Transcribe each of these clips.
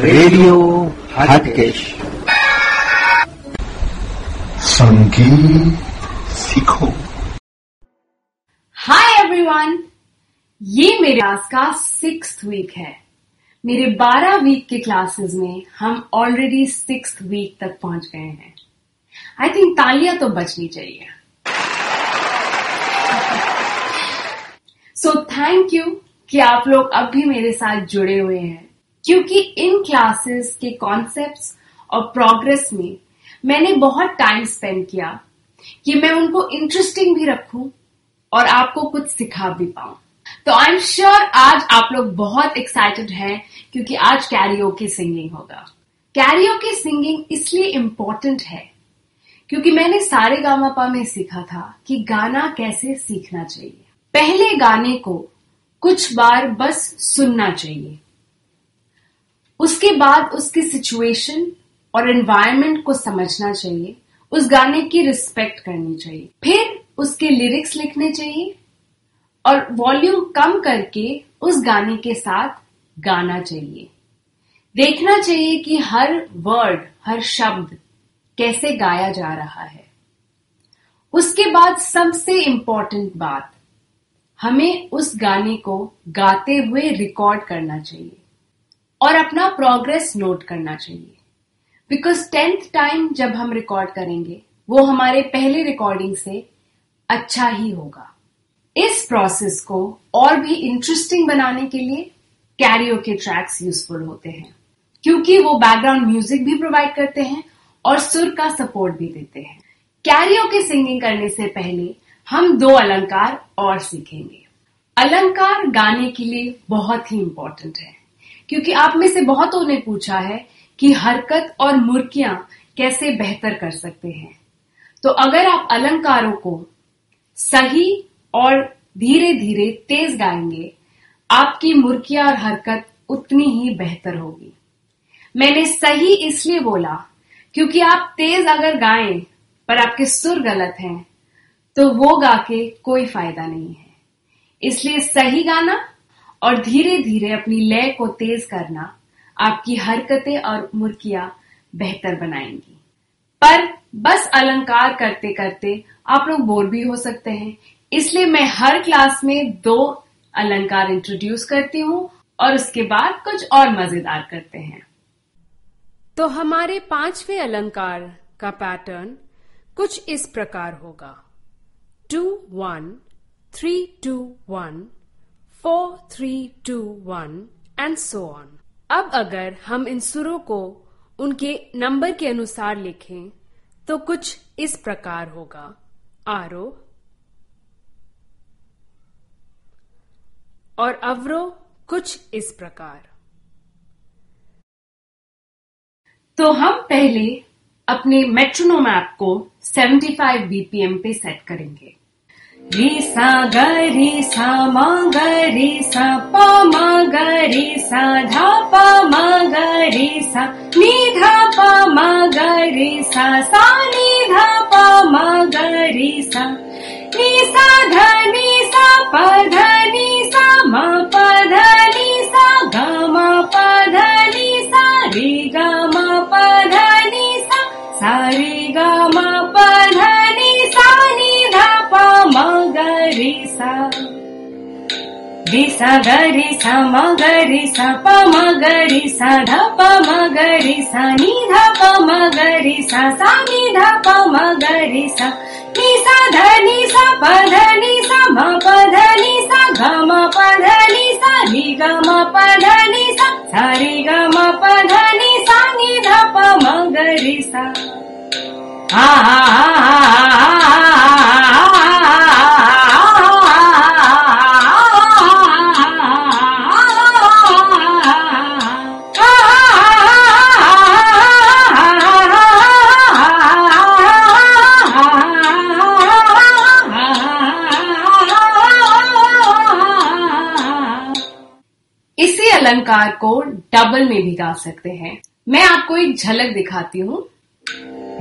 Radio Hatkesh. संगीत सीखो। Hi everyone ये मेरे क्लास का सिक्स वीक है। मेरे बारह वीक के क्लासेस में हम ऑलरेडी सिक्स वीक तक पहुँच गए हैं। आई थिंक तालियाँ तो बचनी चाहिए। सो थैंक यू कि आप लोग अब भी मेरे साथ जुड़े हुए हैं। क्योंकि इन क्लासेस के कॉन्सेप्ट्स और प्रोग्रेस में मैंने बहुत टाइम स्पेंड किया कि मैं उनको इंटरेस्टिंग भी रखूँ और आपको कुछ सिखा भी पाऊँ। तो आई एम श्योर आज आप लोग बहुत एक्साइटेड हैं क्योंकि आज कैरियो की सिंगिंग होगा। कैरियो की सिंगिंग इसलिए इंपॉर्टेंट है क्योंकि मैंने सारे गामापा में सीखा था कि गाना कैसे सीखना चाहिए। पहले गाने को कुछ बार बस सुनना चाहिए। उसके बाद उसकी सिचुएशन और एनवायरमेंट को समझना चाहिए, उस गाने की रिस्पेक्ट करनी चाहिए। फिर उसके लिरिक्स लिखने चाहिए और वॉल्यूम कम करके उस गाने के साथ गाना चाहिए। देखना चाहिए कि हर वर्ड हर शब्द कैसे गाया जा रहा है। उसके बाद सबसे इंपॉर्टेंट बात, हमें उस गाने को गाते हुए रिकॉर्ड करना चाहिए। और अपना प्रोग्रेस नोट करना चाहिए। बिकॉज़ टेंथ टाइम जब हम रिकॉर्ड करेंगे, वो हमारे पहले रिकॉर्डिंग से अच्छा ही होगा। इस प्रोसेस को और भी इंटरेस्टिंग बनाने के लिए कैरियो के ट्रैक्स यूजफुल होते हैं। क्योंकि वो बैकग्राउंड म्यूज़िक भी प्रोवाइड करते हैं और सुर का सपोर्ट भी देते हैं। कैरियो के सिंगिंग करने से पहले हम दो अलंकार और सीखेंगे। अलंकार गाने के लिए बहुत ही इंपॉर्टेंट है। क्योंकि आप में से बहुतों ने पूछा है कि हरकत और मुर्कियाँ कैसे बेहतर कर सकते हैं। तो अगर आप अलंकारों को सही और धीरे धीरे तेज गाएँगे, आपकी मुर्किया और हरकत उतनी ही बेहतर होगी। मैंने सही इसलिए बोला क्योंकि आप तेज अगर गाएँ, पर आपके सुर गलत हैं तो वो गा के कोई फ़ायदा नहीं है। इसलिए सही गाना और धीरे धीरे अपनी लय को तेज करना आपकी हरकतें और मुर्कियाँ बेहतर बनाएँगी। पर बस अलंकार करते करते आप लोग बोर भी हो सकते हैं। इसलिए मैं हर क्लास में दो अलंकार इंट्रोड्यूस करती हूँ और उसके बाद कुछ और मज़ेदार करते हैं। तो हमारे पांचवे अलंकार का पैटर्न कुछ इस प्रकार होगा। Two one, three two one four three two one and so on अब अगर हम इन सुरों को उनके नंबर के अनुसार लिखें तो कुछ इस प्रकार होगा। आरो, और अवरो, कुछ इस प्रकार। तो हम पहले अपने मेट्रोनोम ऐप को 75 बीपीएम पे सेट करेंगे। री सा ग री सा मा ग री सा प मा ग री सा धा प मा ग री सा नी धा प मा ग री सा सा नी धा प मा ग री सा नी सा ध नी सा प ध नी सा म प ध नी सा ग म प ध नी सा री ग म प ध गा प ध नि सा नि ध प म सा रि सा ग रि सा प म ग रि सा ध प म ग रि सा नि ध प म ग रि सा सा नि ध प म ग रि सा नि सा ध नि सा प ध नि सा ग म प ध नि सा रि ग म प ध नि सा सा रि ग म प ध नि सा नि ध प म ग रि सा इसी को डबल में भी गा सकते हैं। मैं आपको एक झलक दिखाती हूँ।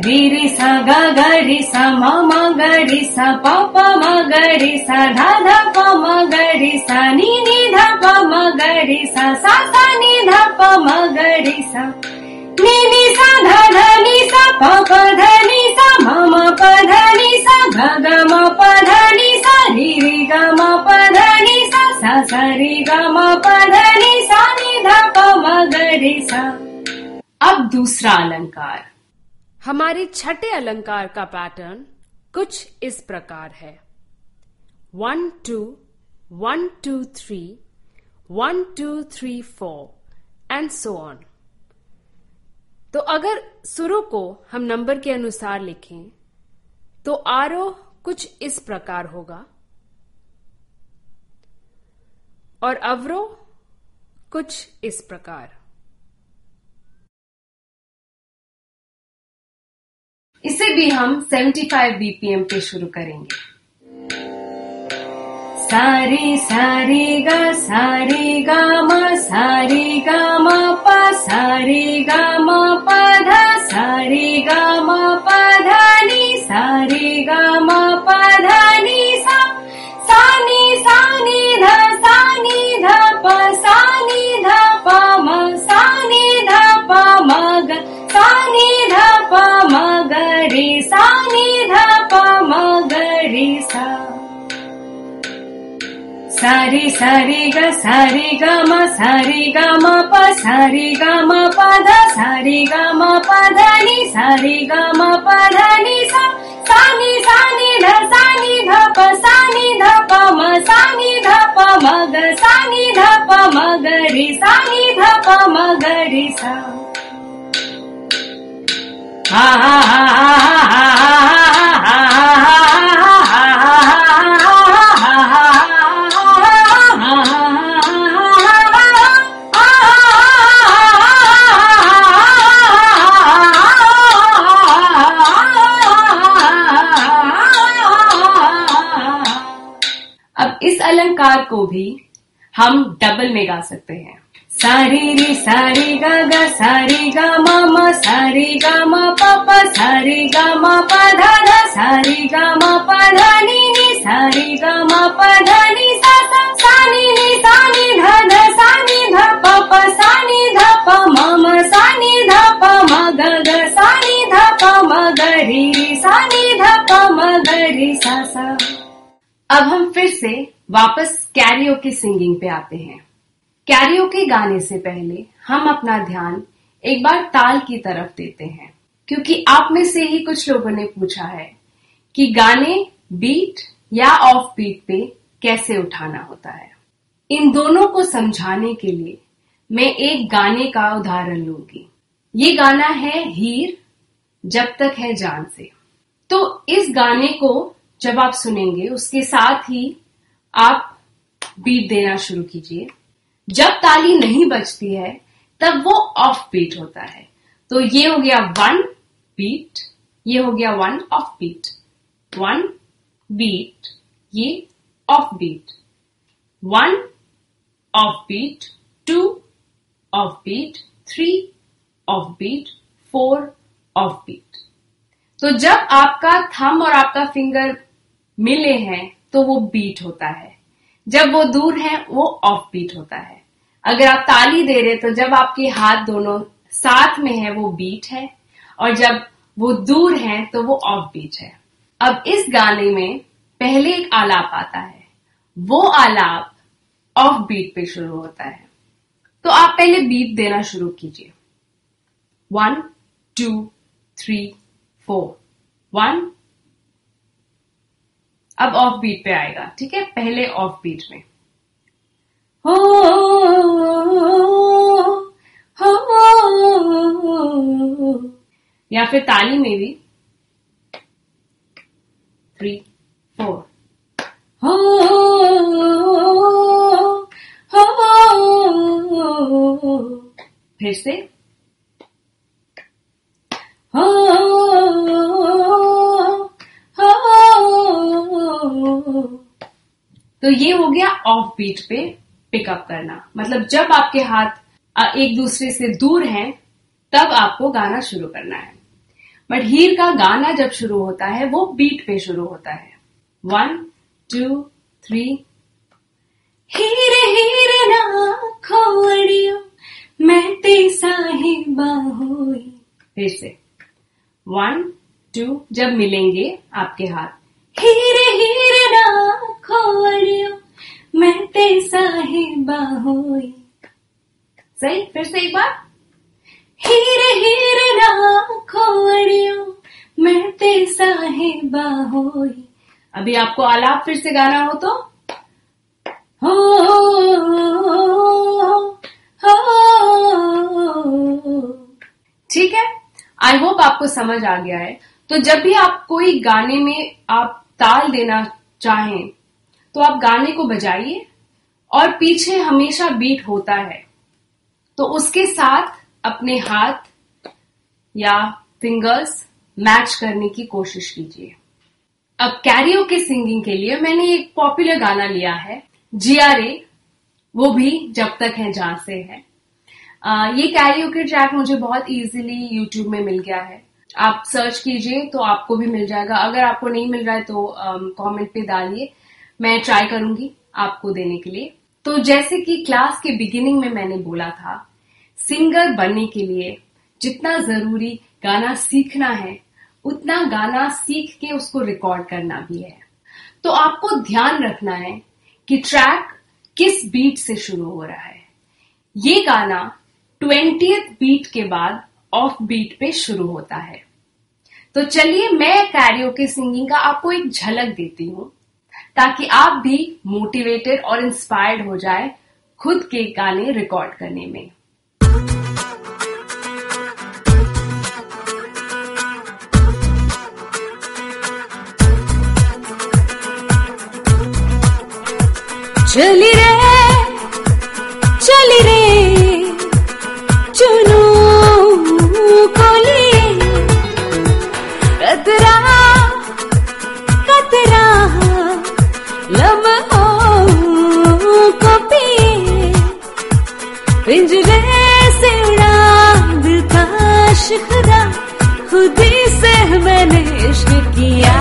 रि रि सा ग ग रि सा म म ग रि सा प प म ग रि सा धा ध प म ग रि सा नि नि ध प म ग रि सा सा सा नि ध प म ग रे सा। नि नि सा ध ध नि सा प प ध नि सा म म प ध नि सा ग ग म प ध नि सा रि रि ग म प ध नि सा रि नि सा नि प ग सा। अब दूसरा अलंकार। हमारे छठे अलंकार का पैटर्न कुछ इस प्रकार है। One two one two three one two three four and so on तो अगर सुरों को हम नंबर के अनुसार लिखें तो आरोह कुछ इस प्रकार होगा। और अवरोह कुछ इस प्रकार। इसे भी हम 75 बीपीएम पे शुरू करेंगे। सारी सारी गा सारी गा म, सारी गा मा प, सारी गा म प ध, सारी गा म प ध नि, सारी गा मा प प सा नि ध नि ध प म ग सा नि ध प म ग रे सा नि ध म ग रे सा सारी सारी ग सारी ग म सारी ग म प सारी ग म प ध सारी ग म प ध नि सारी ग म प ध नि सा सानी सा नि ध, सानी, ध, प सा नि ध, प, म सा ध, प, म, ग, सानी, ध, प, म, ग, रे, सानी, ध, प, म, ग, रे, सा। हा हा हा हा हा अब इस को भी हम डबल में गा सकते हैं। सारी री, सारी गा गा, सारी गा मा मा, सारी गा मा प प, सारी गा मा प ध ध, सारी गा मा प ध नि नि, सारी गा मा प ध नि सा सा सा नि नि, सा नि ध ध, सा नि ध प प, सा नि ध प म म, सा नि ध प म ग ग, सा नि ध प म ग रि रि, सा नि ध प म ग रि सा सा। अब हम फिर से वापस कैरियो की सिंगिंग पे आते हैं। कैरियो के गाने से पहले हम अपना ध्यान एक बार ताल की तरफ़ देते हैं, क्योंकि आप में से ही कुछ लोगों ने पूछा है कि गाने बीट या ऑफ़ बीट पे कैसे उठाना होता है। इन दोनों को समझाने के लिए मैं एक गाने का उदाहरण लूँगी। ये गाना है हीर, जब तक है जान से। तो इस गाने को जब आप सुनेंगे, उसके साथ ही आप बीट देना शुरू कीजिए। जब ताली नहीं बजती है, तब वो ऑफ़ बीट होता है। तो ये हो गया वन बीट ये हो गया one off beat one beat ये off beat one off beat two off beat three off beat four off beat तो जब आपका थम और आपका फिंगर मिले हैं तो वो बीट होता है। जब वो दूर है, वो ऑफ़ बीट होता है। अगर आप ताली दे रहे तो जब आपके हाथ दोनों साथ में है, वो बीट है। और जब वो दूर है तो वो ऑफ़ बीट है। अब इस गाने में पहले एक आलाप आता है। वो आलाप ऑफ़ बीट पे शुरू होता है। तो आप पहले बीट देना शुरू कीजिए। One two three four one अब ऑफ़ बीट पे आएगा, ठीक है? पहले ऑफ़ बीट में। हो हो या फिर ताली में भी। थ्री फोर हो हो। फिर से। बीट पे पिकअप करना। मतलब जब आपके हाथ एक दूसरे से दूर हैं, तब आपको गाना शुरू करना है। बट हीर का गाना जब शुरू होता है, वो बीट पे शुरू होता है। वन टू थ्री हीर हीर ना खोड़ियो मैं ते साहिबा फिर से। वन टू जब मिलेंगे आपके हाथ। हीरे हीरे ना खोड़ियो मैं ते साहिबा होई सही? फिर से एक बार। हीरे हीरे ना खोड़ियो मैं ते साहिबा होई अभी आपको आलाप फिर से गाना हो तो? हो ठीक है? आई होप आपको समझ आ गया है। तो जब भी आप कोई गाने में आप ताल देना चाहें तो आप गाने को बजाइए और पीछे हमेशा बीट होता है। तो उसके साथ अपने हाथ या फिंगर्स मैच करने की कोशिश कीजिए। अब कैरियो के सिंगिंग के लिए मैंने एक पॉपुलर गाना लिया है जिया रे। वो भी जब तक है जहाँ से है। आ, ये कैरियो के ट्रैक मुझे बहुत इजीली यूट्यूब में मिल गया है। आप सर्च कीजिए तो आपको भी मिल जाएगा। अगर आपको नहीं मिल रहा है तो कमेंट पे डालिए। मैं ट्राई करूँगी आपको देने के लिए। तो जैसे कि क्लास के बिगिनिंग में मैंने बोला था सिंगर बनने के लिए जितना ज़रूरी गाना सीखना है, उतना गाना सीख के उसको रिकॉर्ड करना भी है। तो आपको ध्यान रखना है कि ट्रैक किस बीट से शुरू हो रहा है। ये गाना ट्वेंटी बीट के बाद ऑफ़ बीट पे शुरू होता है। तो चलिए मैं कैरियो के सिंगिंग का आपको एक झलक देती हूँ। ताकि आप भी मोटिवेटेड और इंस्पायर्ड हो जाए खुद के गाने रिकॉर्ड करने में। चली शिखरा खुदी से मैंने इश्क किया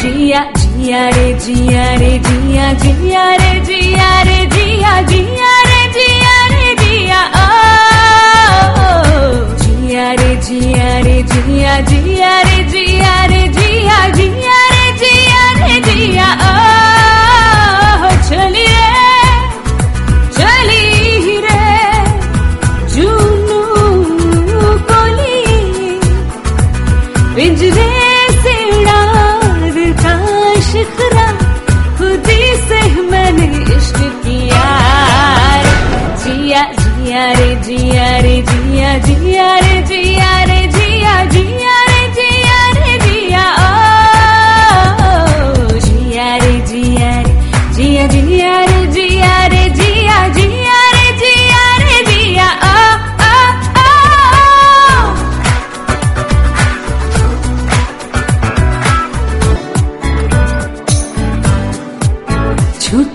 जिया जिया रे जिया रे जिया जिया रे जिया रे जिया जिया रे जिया रे जिया ओ जिया रे जिया रे जिया जिया रे जिया रे जिया जिया रे जिया रे जिया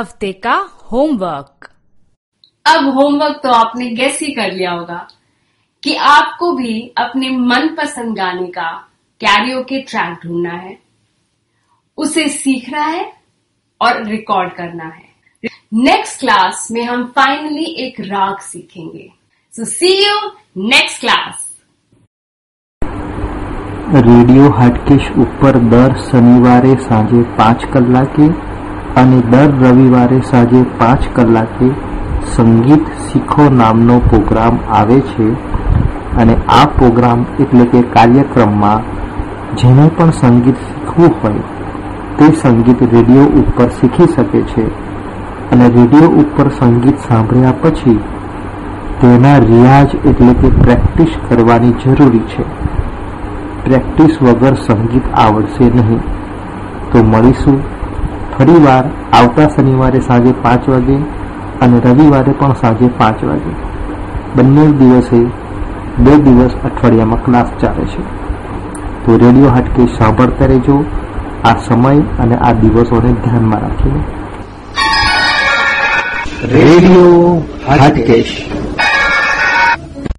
हफ्ते का होमवर्क अब होमवर्क तो आपने गैस ही कर लिया होगा कि आपको भी अपने मनपसंद गाने का कैरियो के ट्रैक ढूंढना है उसे सीखना है और रिकॉर्ड करना है नेक्स्ट क्लास में हम फाइनली एक राग सीखेंगे so see you next class radio Hatkesh ઉપર દર શનિવારે સાંજે પાંચ કલાકે અને દર રવિવારે સાંજે પાંચ કલાકે સંગીત શીખો નામનો પ્રોગ્રામ આવે છે. અને આ પ્રોગ્રામ એટલે કે કાર્યક્રમમાં જેને પણ સંગીત શીખવું હોય, તે સંગીત રેડિયો ઉપર શીખી શકે છે. અને રેડિયો ઉપર સંગીત સાંભળ્યા પછી તેના રિયાઝ એટલે કે પ્રેક્ટિસ કરવાની જરૂરી છે. પ્રેક્ટિસ વગર સંગીત આવડશે નહીં. તો મળીશું. ફરીવાર આવતા શનિવારે સાંજે પાંચ વાગે અને રવિવારે પણ સાંજે પાંચ વાગે. બંને દિવસે બે દિવસ અઠવાડિયામાં ક્લાસ ચાલે છે. તો રેડિયો હાટકે સાંભળતા રહેજો. આ સમય અને આ દિવસોને ધ્યાનમાં રાખીને. રેડિયો હાટકેશ.